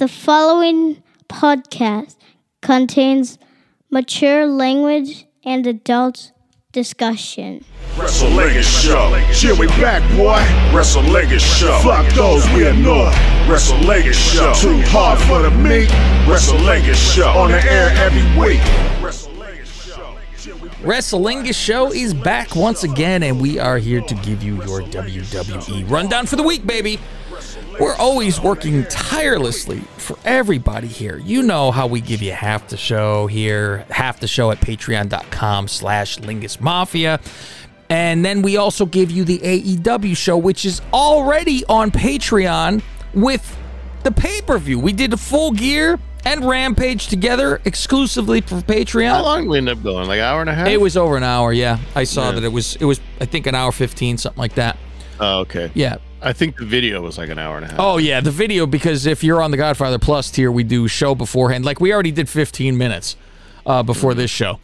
The following podcast contains mature language and adult discussion. Wrestlingus Show. Yeah, we back, boy. Wrestlingus Show. Fuck those we ignore. Wrestlingus Show. Too hard for the meat. Wrestlingus Show. On the air every week. Wrestlingus Show. Is back once again, and we are here to give you your WWE rundown for the week, baby. We're always working tirelessly for everybody here. You know how we give you half the show here, half the show at patreon.com slash Lingus Mafia. And then we also give you the AEW show, which is already on Patreon with the pay-per-view. We did a full gear and Rampage together exclusively for Patreon. How long did we end up going? Like an hour and a half? It was over an hour, yeah. I saw Yeah. that it was it was I think an hour 15 something like that. Oh, okay. Yeah. I think the video was like an hour and a half. Oh yeah, the video because if you're on the Godfather Plus tier, we do show beforehand. Like we already did 15 minutes uh, before this show.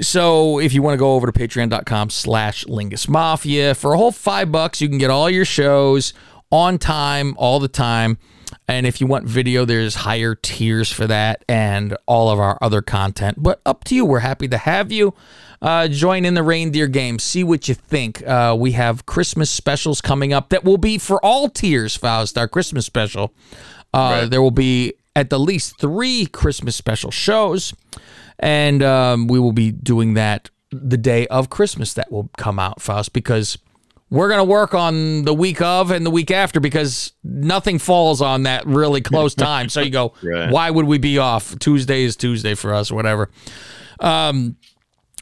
So if you want to go over to patreon.com slash Lingus Mafia for a whole five bucks, you can get all your shows on time, all the time. And if you want video, there's higher tiers for that and all of our other content. But up to you. We're happy to have you. Uh, join in the reindeer game. See what you think. Uh, we have Christmas specials coming up that will be for all tiers, Faust, our Christmas special. Uh, There will be at the least three Christmas special shows. And um, we will be doing that the day of Christmas that will come out, Faust, because we're going to work on the week of and the week after because nothing falls on that really close time. So you go, Right. why would we be off? Tuesday is Tuesday for us or whatever. Um,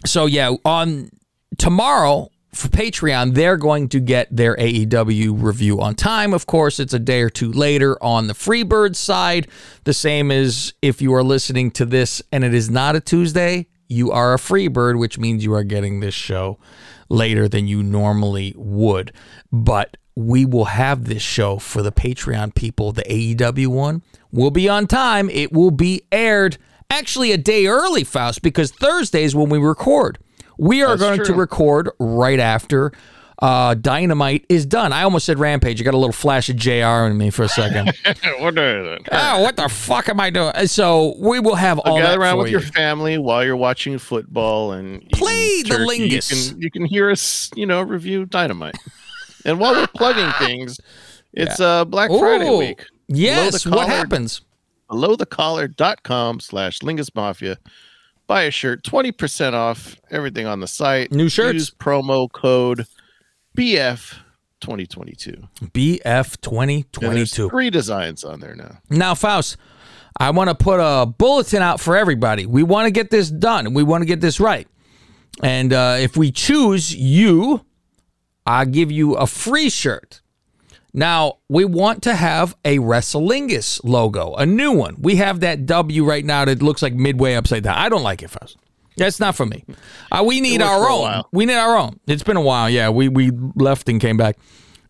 so yeah, on tomorrow for Patreon, they're going to get their AEW review on time. Of course, it's a day or two later on the Freebird side. The same as if you are listening to this and it is not a Tuesday, you are a Freebird, which means you are getting this show later than you normally would. But we will have this show for the Patreon people, the AEW one, will be on time. It will be aired actually a day early, Faust, because Thursdays when we record. We are That's going to record right after uh, Dynamite is done. I almost said Rampage. I got a little flash of JR in me for a second. what are oh, what the fuck am I doing? So we will have all gather that around with you. your family while you're watching football and Play the turkey. lingus. You can, you can hear us, you know, review Dynamite. and while we're plugging things, it's uh, Black Friday week. Yes. What happens? Below the What collar- happens? Belowthecollar.com slash Lingus Mafia. Buy a shirt, 20% off everything on the site. New shirts. Use promo code BF2022. BF 2022. BF 2022. three designs on there now. Now, Faust, I want to put a bulletin out for everybody. We want to get this done. We want to get this right. And uh, if we choose you, I'll give you a free shirt. Now, we want to have a Wrestlingus logo, a new one. We have that W right now that looks like midway upside down. I don't like it, Faust. That's not for me. Uh, we need our own. We need our own. It's been a while. Yeah, we, we left and came back.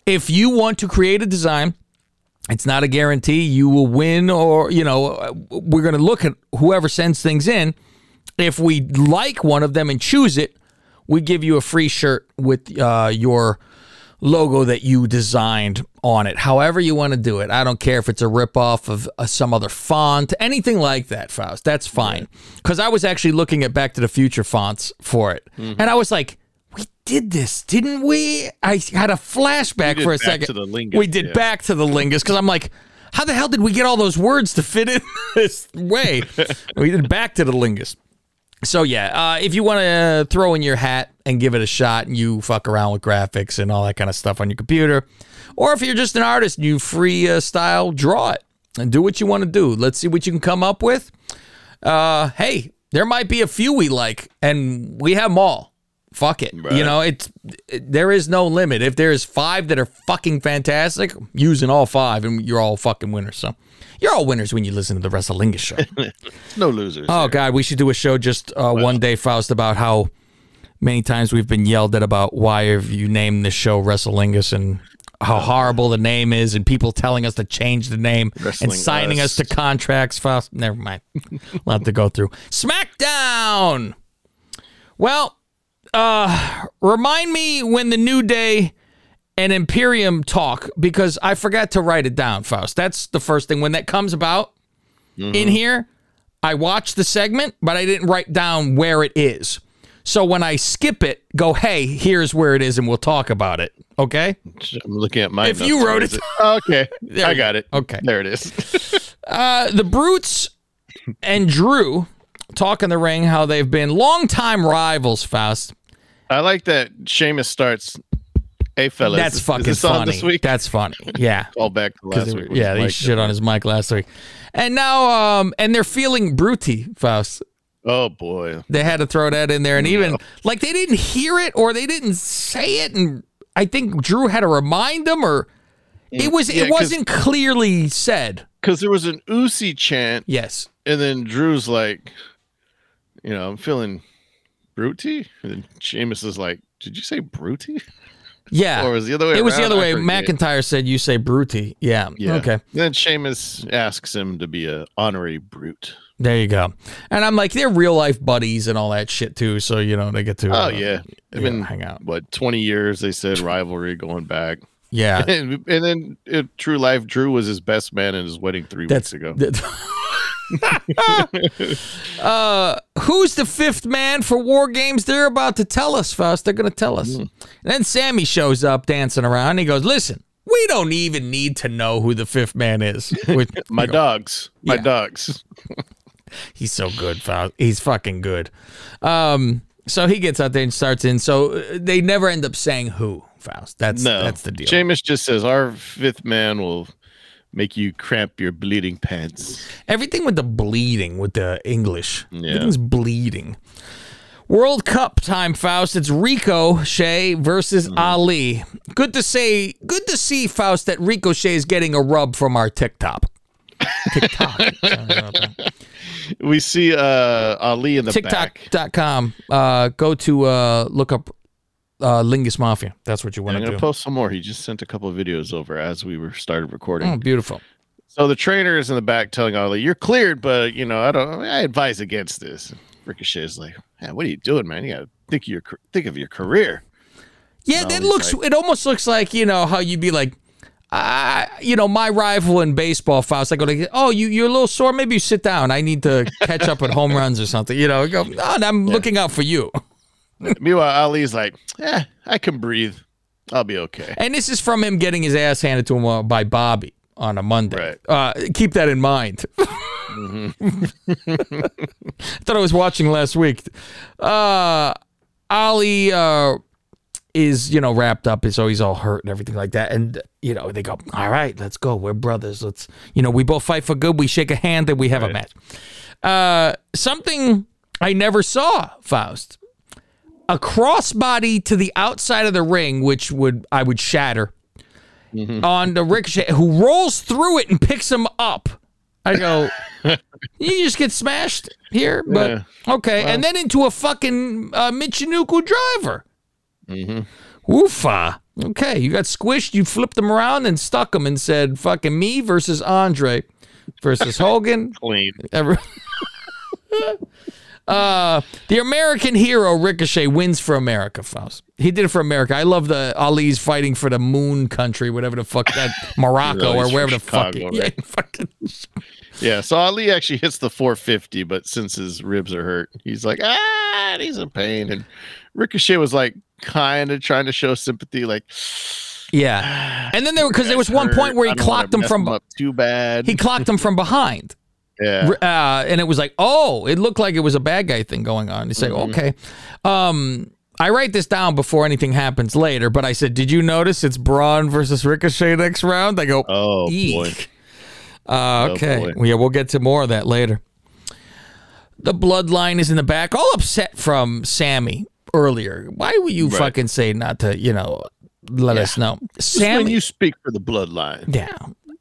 If you want to create a design, it's not a guarantee you will win or, you know, uh, we're going to look at whoever sends things in. If we like one of them and choose it, we give you a free shirt with uh, your logo that you designed on it. However you want to do it. I don't care if it's a ripoff of uh, some other font, anything like that, Faust. That's fine. Because I was actually looking at Back to the Future fonts for it. And I was like, we did this, didn't we? I had a flashback for a Back second. to the Lingus, we did yeah. back to the lingus because I'm like, how the hell did we get all those words to fit in this way? we did back to the lingus. So yeah, uh, if you want to throw in your hat and give it a shot, and you fuck around with graphics and all that kind of stuff on your computer, or if you're just an artist and you free uh, style, draw it and do what you want to do. Let's see what you can come up with. Uh, hey, there might be a few we like, and we have them all. Fuck it, you know it's it, there is no limit. If there's five that are fucking fantastic, using all five, and you're all fucking winners. So you're all winners when you listen to the Wrestlingus show. No losers. Oh. God, we should do a show just uh, one day, Faust, about how many times we've been yelled at about why have you named this show Wrestlingus and how horrible the name is, and people telling us to change the name and signing us to contracts. Faust, never mind. we'll have to go through SmackDown. Well, uh, remind me when the New Day and Imperium talk because I forgot to write it down, Faust. That's the first thing. When that comes about in here, I watch the segment, but I didn't write down where it is. So when I skip it, go, hey, here's where it is, and we'll talk about it. Okay? I'm looking at my. If you wrote it, Oh, okay, I got it. Okay. there it is. Uh, the Brutes and Drew talk in the ring how they've been longtime rivals, Faust. I like that Sheamus starts. Hey fellas, That's fucking is this on funny. That's funny. Yeah. All back to last week. yeah, they shit on his mic last week. And now um and they're feeling Bruty, Faust. Oh boy, They had to throw that in there and even like they didn't hear it or they didn't say it and I think Drew had to remind them or it was Yeah, it wasn't clearly said. because there was an Usi chant, Yes. and then Drew's like, you know, I'm feeling Bruty, and then Sheamus is like, did you say Bruty? Yeah. Or was the other way? it was the other way. McIntyre said you say Bruty. Yeah. Yeah. Okay. And Then Sheamus asks him to be a honorary brute. There you go. And I'm like, they're real life buddies and all that shit too. So you know they get to. Oh uh, yeah, they've been hang out. what 20 years? They said rivalry going back, Yeah. and, and then in true life, Drew was his best man at his wedding three That's weeks ago. that- uh, who's the fifth man for War Games? They're about to tell us, Faust. They're going to tell us. And then Sammy shows up dancing around. He goes, "Listen, we don't even need to know who the fifth man is." Which, My go, dogs, my Yeah. dogs. He's so good, Faust. He's fucking good. Um, so he gets out there and starts in. So uh, they never end up saying who, Faust. That's No, that's the deal. Sheamus just says our fifth man will make you cramp your bleeding pants. Everything with the bleeding, with the English. Yeah. Everything's bleeding. World Cup time, Faust. It's Ricochet versus Mm-hmm. Ali. Good to say, good to see, Faust, that Ricochet is getting a rub from our TikTok. TikTok. We see uh Ali in the. TikTok.com. Uh, go to uh, look up uh, Lingus Mafia. That's what you want I'm to gonna post some more. He just sent a couple of videos over as we were started recording. Oh, beautiful. So the trainer is in the back telling Ali, "You're cleared, but you know I don't. I advise against this." Ricochet is like, "Man, what are you doing, man? You gotta think of your think of your career." Yeah, that looks. like- It almost looks like you know how you'd be like, uh, you know, my rival in baseball, Faust. I go like, oh, you you're a little sore. Maybe you sit down. I need to catch up at home runs or something. You know, I go. Oh, I'm looking out for you. Meanwhile, Ali's like, "Eh, I can breathe. I'll be okay." And this is from him getting his ass handed to him uh, by Bobby on a Monday. Right. Uh, keep that in mind. I thought I was watching last week. Uh, Ali uh, is, you know, wrapped up, so he's all hurt and everything like that. And, you know, they go, all right, let's go. We're brothers. Let's, you know, we both fight for good. We shake a hand and we have a match. Uh, something I never saw, Faust. A crossbody to the outside of the ring, which would I would shatter on the ricochet, who rolls through it and picks him up. I go, you just get smashed here, but Yeah. okay, and then into a fucking uh, Michinoku driver. Mm-hmm. Woofa. Okay, you got squished. You flipped him around and stuck him and said, "Fucking me versus Andre versus Hogan." Clean. Ever. uh, the American hero Ricochet wins for America, Faust. He did it for America. I love the Ali's fighting for the moon country, whatever the fuck that Morocco No, or wherever the from fuck. Chicago, yeah, right? fucking. Yeah, so Ali actually hits the 450, but since his ribs are hurt, he's like, ah, he's in pain. And Ricochet was like kind of trying to show sympathy, like, Yeah, and then there because there was "That's one point where he I don't wanna clocked him from up too bad. he clocked him from behind. Yeah, uh, and it was like, oh, it looked like it was a bad guy thing going on. You say, Mm-hmm. okay. Um, I write this down before anything happens later, but I said, did you notice it's Braun versus Ricochet next round? I go, Oh, eek. boy. Uh, Oh, okay. boy. yeah, we'll get to more of that later. The bloodline is in the back, all upset from Sammy earlier. Why would you Right. fucking say not to, you know, let us know? Sammy, you speak for the bloodline. yeah.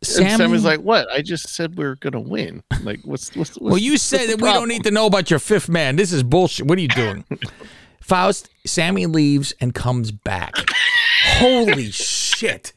And Sammy, Sammy's like, what? I just said we are gonna win. Like, what's what's, what's Well, you said that we don't need to know about your fifth man. This is bullshit. What are you doing? Faust, Sammy leaves and comes back. Holy shit.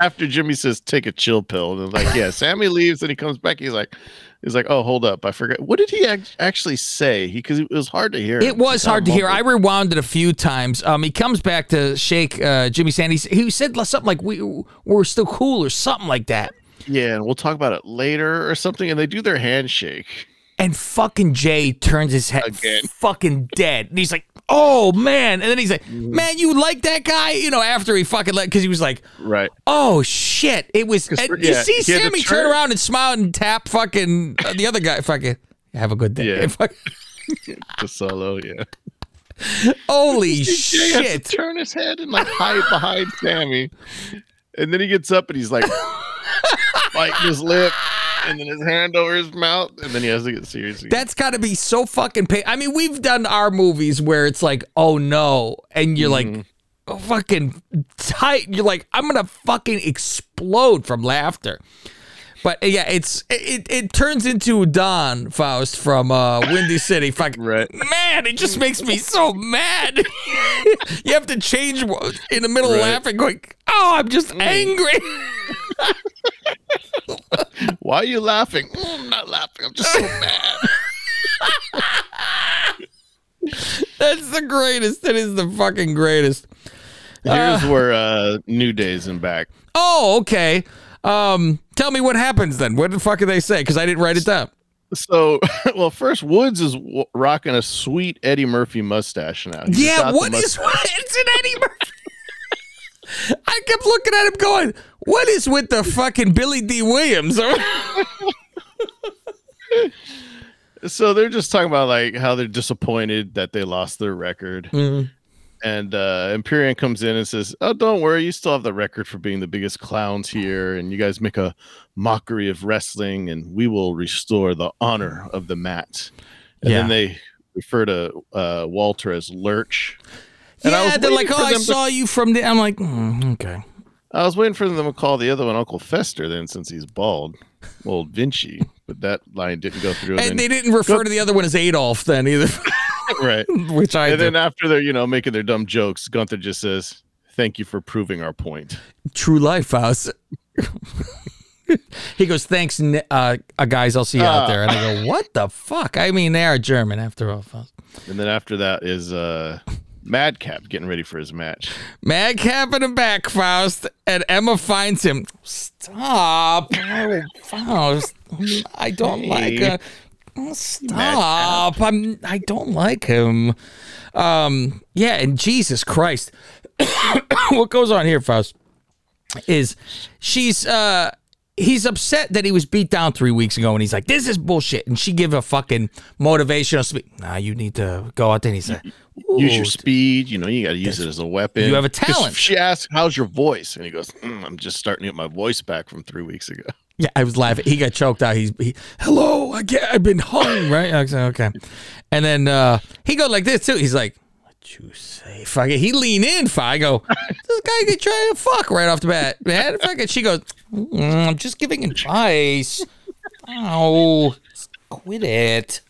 after Jimmy says take a chill pill, and they're like, yeah, Sammy leaves and he comes back. He's like, he's like, oh, hold up, I forgot. What did he ac- actually say? He because it was hard to hear. It was hard to hear. I rewound it a few times. Um, he comes back to shake uh, Jimmy Sandys. He said something like we we're still cool or something like that. Yeah, and we'll talk about it later or something. And they do their handshake. And fucking Jay turns his head Again. fucking dead. And he's like, "Oh man!" And then he's like, Mm-hmm. "Man, you like that guy?" You know, after he fucking let because he was like, Right. "Oh shit!" It was, And you yeah, see he had to Sammy turn turn- around and smile and tap fucking uh, the other guy. Fucking have a good day. Yeah. Fuck- The solo, yeah. Holy Jay has to shit! turn his head and like hide behind Sammy, and then he gets up and he's like biting his lip, and then his hand over his mouth, and then he has to get serious. again. That's got to be so fucking pain. I mean, we've done our movies where it's like, oh no, and you're Mm-hmm. like, oh, fucking tight. You're like, I'm gonna fucking explode from laughter. But uh, yeah, it's it, it turns into Don Faust from uh, Windy City. Fuck, Right. man, it just makes me so mad. you have to change in the middle of Right. laughing, going, "Oh, I'm just angry." Why are you laughing? "Mm, I'm not laughing. I'm just so mad. That's the greatest. That is the fucking greatest. Here's where uh, New Day's in back. Oh, okay. Um, tell me what happens then. What the fuck did they say? Because I didn't write it down. So, well, first Woods is w- rocking a sweet Eddie Murphy mustache now. He's Yeah, what is it's an Eddie Murphy. I kept looking at him going, what is with the fucking Billy Dee Williams? So they're just talking about like how they're disappointed that they lost their record. Mm. And uh Imperium comes in and says, Oh, don't worry, you still have the record for being the biggest clowns here, and you guys make a mockery of wrestling, and we will restore the honor of the mat. And Yeah. then they refer to uh Walter as Lurch. And I yeah, was they're like, oh, I them to- saw you from the. I'm like, mm, okay. I was waiting for them to call the other one Uncle Fester then since he's bald. Old Vinci. But that line didn't go through. And And they didn't refer to the other one as Adolf then either, right. which I And did. then after they're, you know, making their dumb jokes, Gunther just says, Thank you for proving our point. True life house. he goes, thanks, uh, uh, guys. I'll see you out Ah. there. And I go, what the fuck? I mean, they are German after all. Faust. And then after that is uh Madcap getting ready for his match. Madcap in the back, Faust, and Emma finds him. Stop, Faust. I don't like Hey. Stop. I'm. I don't like him. Um. Yeah. And Jesus Christ, what goes on here, Faust? Is she's uh. He's upset that he was beat down three weeks ago, and he's like, "This is bullshit." And she give a fucking motivational speech. Nah, you need to go out there. And he's like, Use your speed, you know, you got to use it as a weapon. You have a talent. She asks, How's your voice? And he goes, "Mm, I'm just starting to get my voice back from three weeks ago. Yeah, I was laughing. He got choked out. He's he, hello. I get. I've been hung. Right. I said, okay. And then uh, he go like this too. He's like, "What you say?" Fuck it. He lean in. Fuck. I go. This guy get try to fuck right off the bat, man. Fuck it. She goes. "Mm, I'm just giving advice. Oh, quit it.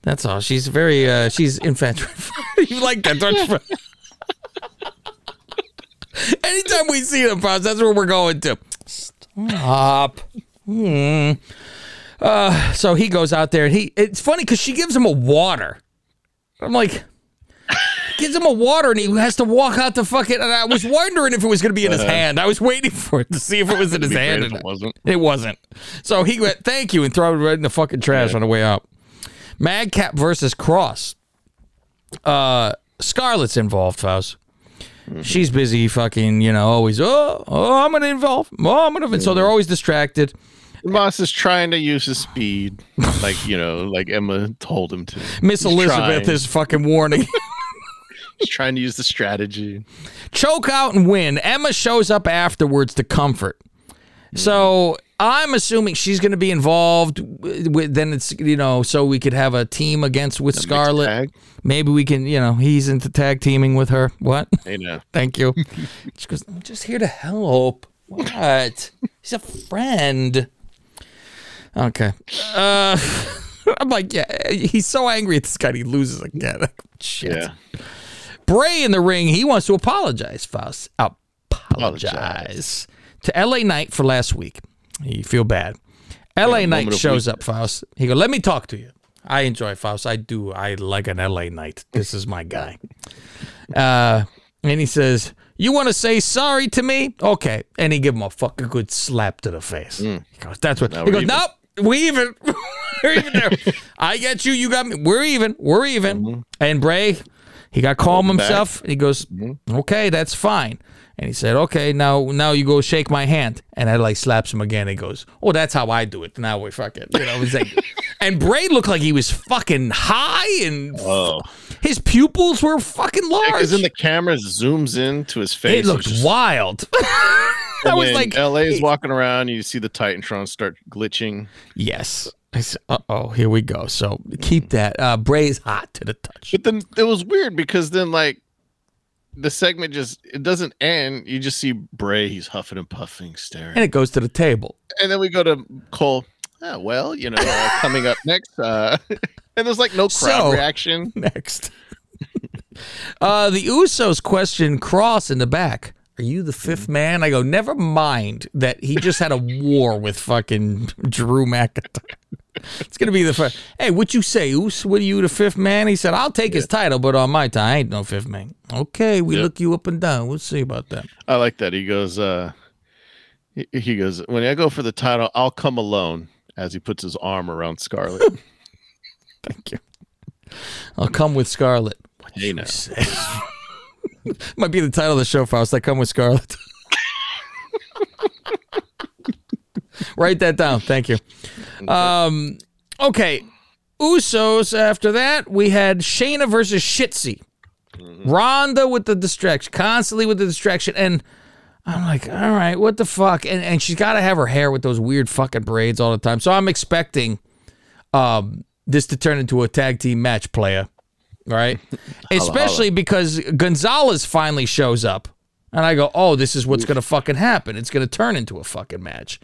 That's all. She's very. uh She's infatuated. you like that, don't you? Anytime we see them, Pops, that's where we're going to. Stop. Hmm. Uh, so he goes out there and he it's funny because she gives him a water. I'm like, gives him a water and he has to walk out the fucking and I was wondering if it was gonna be in his hand. I was waiting for it to see if it was in his hand. it wasn't. It wasn't. So he went, thank you, and throw it right in the fucking trash on the way out. Madcap versus Kross. Uh Scarlett's involved, Faust. Mm-hmm. She's busy fucking, you know, always, oh, oh, I'm gonna involve. Oh, I'm gonna so they're always distracted. Moss is trying to use his speed, like, you know, like Emma told him to. Miss He's Elizabeth trying. is fucking warning. He's trying to use the strategy. Choke out and win. Emma shows up afterwards to comfort. So I'm assuming she's going to be involved. With, then it's you know so we could have a team against with Scarlett. Maybe we can you know he's into tag teaming with her. What? Hey, now. Thank you. she goes, I'm just here to help. What? He's a friend. Okay. Uh, I'm like, yeah, he's so angry at this guy, he loses again. Shit. Yeah. Bray in the ring, he wants to apologize, Faust. Apologize. Apologize. to LA Knight for last week. You feel bad. LA Knight moment of shows up, Faust. He goes, Let me talk to you. I enjoy Faust. I do. I like an LA Knight. This is my guy. Uh, and he says, You want to say sorry to me? Okay. And he give him a fucking good slap to the face. He goes, That's what. he Mm. we're goes, even. Nope. We even. we're even there. I get you. You got me. We're even. We're even. And Bray, he got calm Mm-hmm. back. Mm-hmm. himself. And he goes, Okay, that's fine. And he said, "Okay, now now you go shake my hand." And I like slaps him again. He goes, "Oh, that's how I do it." Now we fucking, you know, it's like, and Bray looked like he was fucking high, and Oh, his pupils were fucking large. because then the camera zooms in to his face. it looked just- wild. I was like, LA is walking around. You see the Titantron start glitching. yes. I said, uh oh, here we go. So keep that. Uh, Bray's hot to the touch. But then it was weird because then like the segment just it doesn't end. You just see Bray. He's huffing and puffing, staring. And it goes to the table. and then we go to Cole. Ah, well, you know, uh, coming up next, uh, and there's like no crowd So- reaction. Next. uh, the Usos question Kross in the back. Are you the fifth man? I go, never mind that he just had a war with fucking Drew McIntyre. It's gonna be the first. Hey, what you say, Us? What are you, the fifth man? He said, I'll take his title, but on my time, I ain't no fifth man. Okay, we Yeah. look you up and down. We'll see about that. I like that. He goes, uh, he, he goes, when I go for the title, I'll come alone. As he puts his arm around Scarlett. Thank you. I'll come with Scarlett. What Hey, you now. say? Might be the title of the show, Faust. I come with Scarlett. Write that down. Thank you. Um, okay. Usos after that, we had Shayna versus Shotzi. Ronda with the distraction, constantly with the distraction. And I'm like, all right, what the fuck? And and she's got to have her hair with those weird fucking braids all the time. So I'm expecting um, this to turn into a tag team match, player. Right? Especially because Gonzalez finally shows up. And I go, oh, this is what's going to fucking happen. It's going to turn into a fucking match.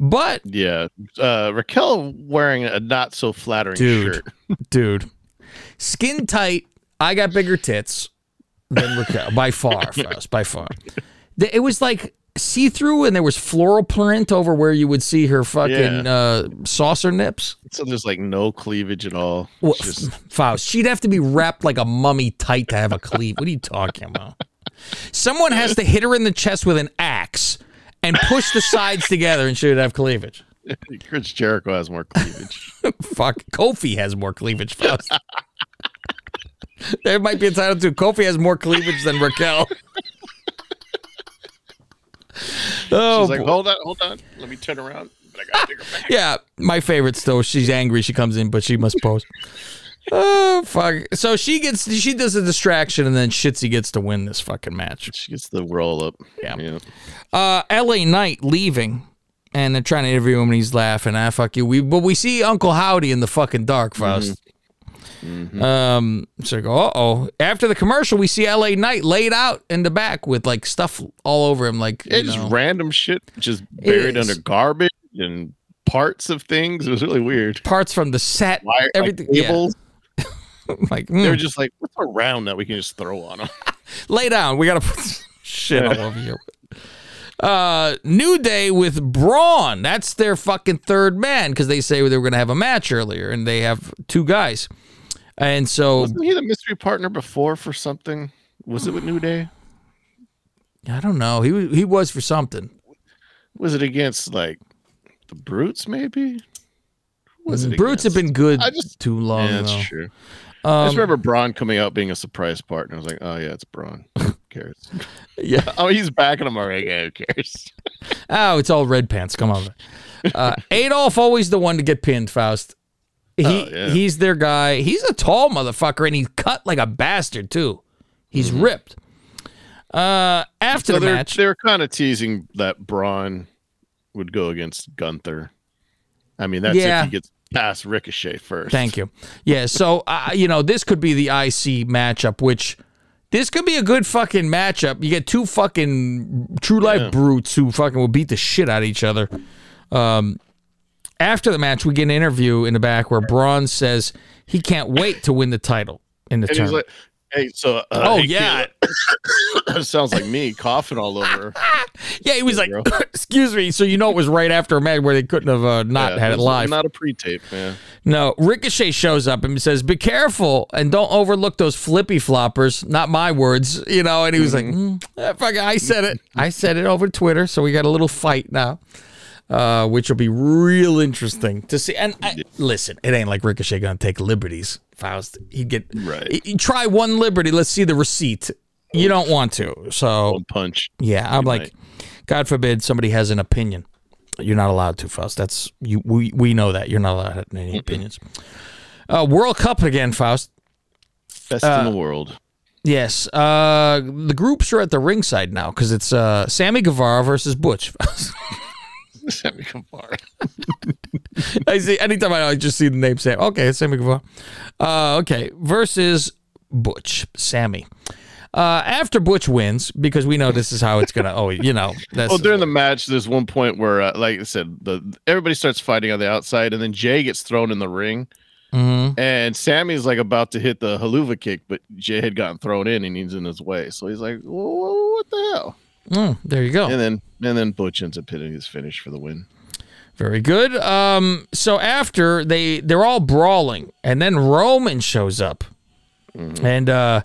But, yeah, uh, Raquel wearing a not so flattering Dude. shirt. dude, skin tight, I got bigger tits than Raquel by far for us, by far. It was like see through, and there was floral print over where you would see her fucking Yeah. uh, saucer nips. So there's like no cleavage at all. Well, just Faust, she'd have to be wrapped like a mummy tight to have a cleave. What are you talking about? Someone has to hit her in the chest with an axe and push the sides together, and she would have cleavage. Chris Jericho has more cleavage. Fuck, Kofi has more cleavage. Faust. there might be a title too. Kofi has more cleavage than Raquel. oh, She's like, boy. hold on, hold on. Let me turn around. But I got bigger back. yeah, my favorite still. She's angry. She comes in, but she must pose. Oh fuck! So she gets she does a distraction, and then Shotzi gets to win this fucking match. She gets the roll up. Yeah. Uh, L.A. Knight leaving, and they're trying to interview him, and he's laughing. Ah, fuck you. We but we see Uncle Howdy in the fucking dark, Faust. Um, so I go, uh oh. After the commercial, we see L.A. Knight laid out in the back with like stuff all over him, like It's know. random shit just buried under garbage and parts of things. It was really weird. parts from the set, Wire, everything. like. Yeah. Like They mm, were just like, what's around that we can just throw on them? lay down. We gotta put shit all over you. Uh, New Day with Braun. That's their fucking third man because they say they were gonna have a match earlier, and they have two guys. And so Wasn't he the mystery partner before for something? Was it with New Day? I don't know. He was- he was for something. Was it against like the Brutes? Maybe. Who Was it Brutes have been good I just- too long. Yeah, that's though. true. I Um, just remember Braun coming out being a surprise partner. I was like, oh yeah, it's Braun. Who cares? yeah. oh, he's back, and I'm already. Yeah, who cares? Oh, it's all red pants. Come on. Uh, Adolf always the one to get pinned. Faust. He Oh, yeah. he's their guy. He's a tall motherfucker, and he's cut like a bastard too. He's ripped. Uh, after Mm-hmm. So the they're match, they're kind of teasing that Braun would go against Gunther. I mean, that's Yeah. if he gets past Ricochet first. Thank you. Yeah, so uh, you know this could be the IC matchup, which this could be a good fucking matchup. You get two fucking true life Yeah. brutes who fucking will beat the shit out of each other. Um, after the match, we get an interview in the back where Braun says he can't wait to win the title in the And he's tournament. like, Hey, so uh, Oh, hey, yeah. sounds like me coughing all over. Yeah, he was like, "Excuse me." So you know it was right after a match where they couldn't have uh, not Yeah, had it live. Not a pre-tape, man. No, Ricochet shows up and says, "Be careful and don't overlook those flippy floppers." Not my words, you know. And he was like, mm, eh, "I said it. I said it over Twitter." So we got a little fight now, uh, which will be real interesting to see. And I, listen, it ain't like Ricochet gonna take liberties. Faust, he'd get Right. he- he'd try one liberty. Let's see the receipt. You don't want to, so One punch. yeah, I'm like, might. God forbid somebody has an opinion. You're not allowed to, Faust. That's you. We we know that you're not allowed to have any opinions. Uh, World Cup again, Faust. Best Uh, in the world. Yes. Uh, the groups are at the ringside now because it's uh, Sammy Guevara versus Butch. Sammy Guevara. I see. Anytime I, I just see the name Sam. Okay, Sammy Guevara. Uh, okay, versus Butch, Sammy. Uh, after Butch wins, because we know this is how it's gonna. Oh, you know, that's Well, during the match, there's one point where, uh, like I said, the everybody starts fighting on the outside, and then Jay gets thrown in the ring, Mhm. and Sammy's like about to hit the helluva kick, but Jay had gotten thrown in, and he's in his way, so he's like, "Whoa, "What the hell?" Mm, there you go. And then and then Butch ends up hitting his finish for the win. Very good. Um, so after they they're all brawling, and then Roman shows up, and uh,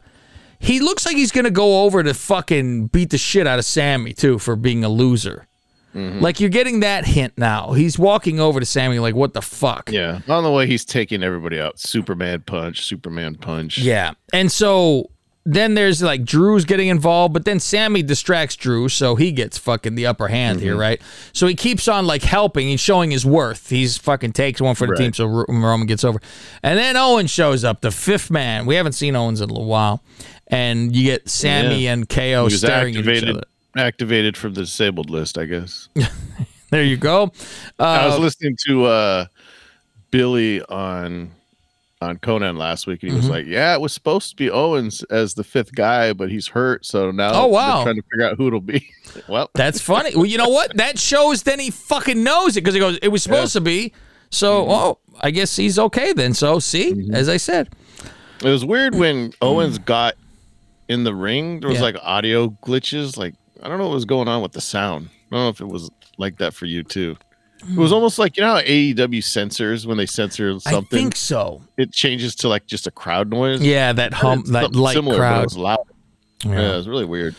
he looks like he's gonna go over to fucking beat the shit out of Sammy too for being a loser. Like you're getting that hint now. He's walking over to Sammy like, "What the fuck?" Yeah, on the way, he's taking everybody out. Superman punch, Superman punch. Yeah. And so then there's like Drew's getting involved, but then Sammy distracts Drew, so he gets fucking the upper hand here, right? So he keeps on like helping. He's showing his worth. He's fucking takes one for the Right. team, so Ro- Roman gets over. And then Owen shows up, the fifth man. We haven't seen Owens in a little while. And you get Sammy Yeah. and KO staring at each activated other. activated from the disabled list, I guess. There you go. I was Uh, listening to uh, Billy on on Conan last week, and he was Mm-hmm. like, "Yeah, it was supposed to be Owens as the fifth guy, but he's hurt, so now Oh, wow. trying to figure out who it'll be." well, That's funny. Well, you know what? That shows then he fucking knows it because he goes, it was supposed to be. So, Mm-hmm. oh, I guess he's okay then. So, see, as I said. it was weird when Owens got in the ring. There was Yeah. like audio glitches. Like I don't know what was going on with the sound. I don't know if it was like that for you too. It was almost like you know how AEW censors when they censor Hmm. I something, think so. it changes to like just a crowd noise. Yeah, that hum, It's that something light similar, crowd. was loud. Yeah. it was really weird.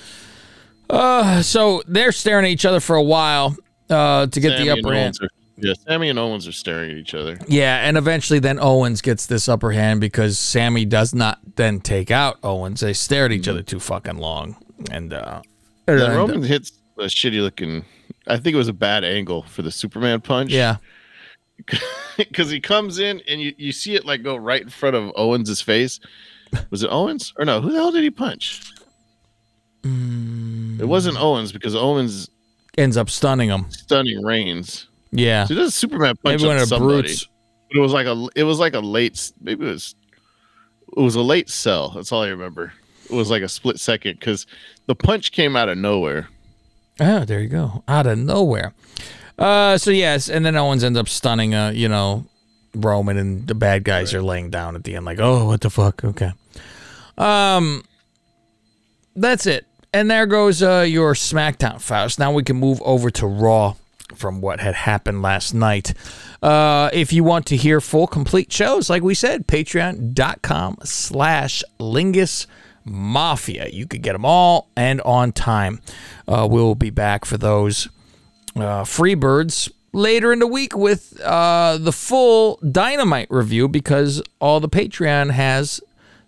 Uh, so they're staring at each other for a while uh, to get Sammy the upper hand. Are- yeah, Sammy and Owens are staring at each other. Yeah, and eventually then Owens gets this upper hand because Sammy does not then take out Owens. They stare at each other too fucking long, and uh, and, uh, Roman hits a shitty looking. I think it was a bad angle for the Superman punch. yeah, because he comes in and you, you see it like go right in front of Owens's face. Was it Owens or no? Who the hell did he punch? Mm. It wasn't Owens because Owens ends up stunning him. stunning Reigns. Yeah, So does Superman punch maybe on somebody. brutes. But it was like a it was like a late maybe it was it was a late sell. That's all I remember. It was like a split second because the punch came out of nowhere. Oh, there you go. Out of nowhere. Uh, so yes, and then Owens ends up stunning, uh, you know, Roman, and the bad guys are laying down at the end, like, oh, what the fuck? Okay. Um, that's it. And there goes uh, your SmackDown, Faust. Now we can move over to Raw from what had happened last night. Uh, if you want to hear full, complete shows, like we said, patreon.com slash lingus mafia. You could get them all and on time. Uh, we'll be back for those uh, free birds later in the week with uh, the full dynamite review because all the Patreon has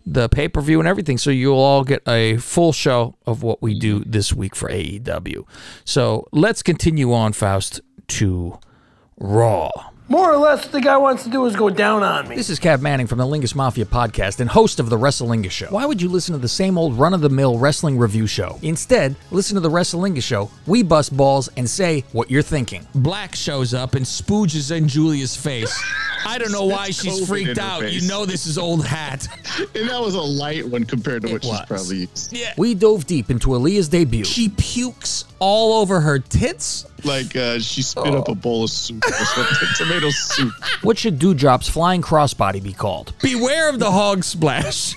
the pay per view and everything. So you'll all get a full show of what we do this week for AEW. So let's continue on, Faust, to Raw. More or less, what the guy wants to do is go down on me. This is Kev Manning from the Lingus Mafia podcast and host of the Wrestlingus Show. Why would you listen to the same old run of the mill wrestling review show? Instead, listen to the Wrestlingus Show. We bust balls and say what you're thinking. Black shows up and spooges in Julia's face. I don't know why she's COVID freaked out. face. You know this is old hat. And that was a light one compared to what she's probably used. We dove deep into Aliyah's debut. She pukes all over her tits. Like uh, she spit up a bowl of soup or something, tomato soup. What should Dewdrop's flying crossbody be called? Beware of the hog splash.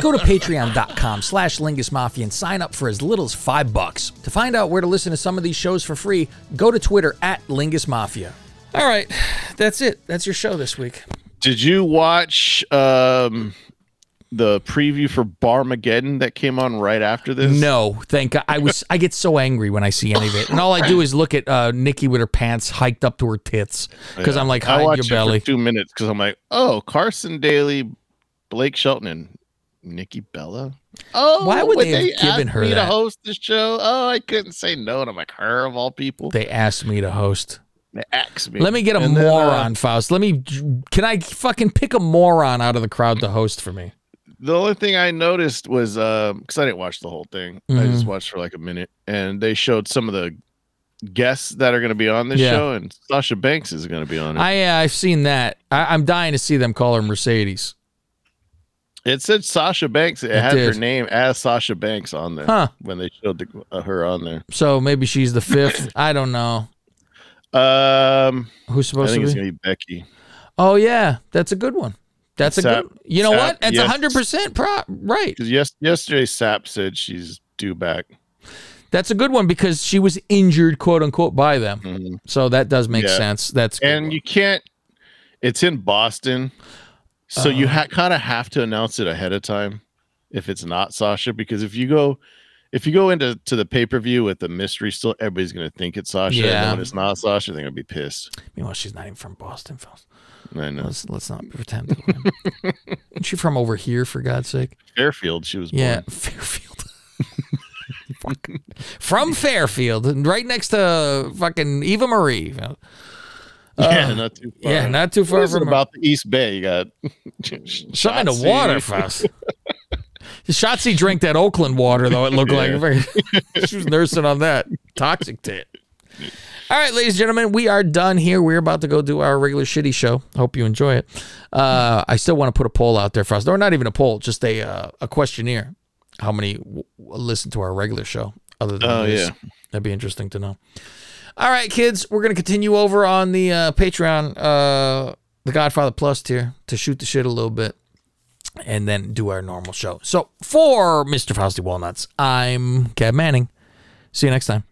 Go to patreon.com slash Lingus Mafia and sign up for as little as five bucks. To find out where to listen to some of these shows for free, go to Twitter at Lingus Mafia. All right, that's it. That's your show this week. Did you watch um, the preview for Barmageddon that came on right after this? No, thank God. I was I get so angry when I see any of it, and all I do is look at uh, Nikki with her pants hiked up to her tits because I'm like, hide your belly. two minutes because I'm like, oh, Carson Daly, Blake Shelton, and Nikki Bella. Oh, Why would when they have given her me to host the show? Oh, I couldn't say no. And I'm like, her of all people. They asked me to host. Me. Let me get a And then, uh, moron, Faust. Let me. Can I fucking pick a moron out of the crowd to host for me? The only thing I noticed was because I didn't watch the whole thing. I Mm-hmm. just watched for like a minute, and they showed some of the guests that are going to be on this Yeah. show, and Sasha Banks is going to be on it. I uh, I've seen that. I, I'm dying to see them call her Mercedes. it said Sasha Banks. It, It had her name as Sasha Banks on there Huh. when they showed the, uh, her on there. So maybe she's the fifth. I don't know. Um, Who's I supposed think to it's be? going to be Becky. Oh yeah, that's a good one. That's a Sap- good. You know Sap, what? That's yes. hundred percent pro. Right. Because yes, yesterday Sap said she's due back. That's a good one because she was injured, quote unquote, by them. Mhm. So that does make Yeah. sense. That's good and one. you can't it's in boston so you Uh-huh. ha- kind of have to announce it ahead of time if it's not sasha because if you go if you go into to the pay-per-view with the mystery still everybody's going to think it's sasha and Yeah. then when it's not sasha they're going to be pissed Meanwhile, she's not even from Boston, Faust. I know Let's let's not pretend. that we're- Isn't she from over here, for God's sake? fairfield she was born. Yeah. Fairfield. Fucking- from Fairfield, right next to fucking Eva Marie. yeah not too far Uh, Yeah, not too far What is it from about the east bay you got Something in the Shotzi. water, Faust. Shotzi drank that Oakland water, though. It looked like she was nursing on that toxic tit. All right, ladies and gentlemen, we are done here. We're about to go do our regular shitty show. Hope you enjoy it. Uh, I still want to put a poll out there for us, or not even a poll, just a uh, a questionnaire. How many w- listen to our regular show? Other than Oh, this? yeah. that'd be interesting to know. All right, kids, we're gonna continue over on the uh, Patreon, uh, the Godfather Plus tier, to shoot the shit a little bit and then do our normal show. So for Mr. Fausty Walnuts, I'm Kev Manning. See you next time.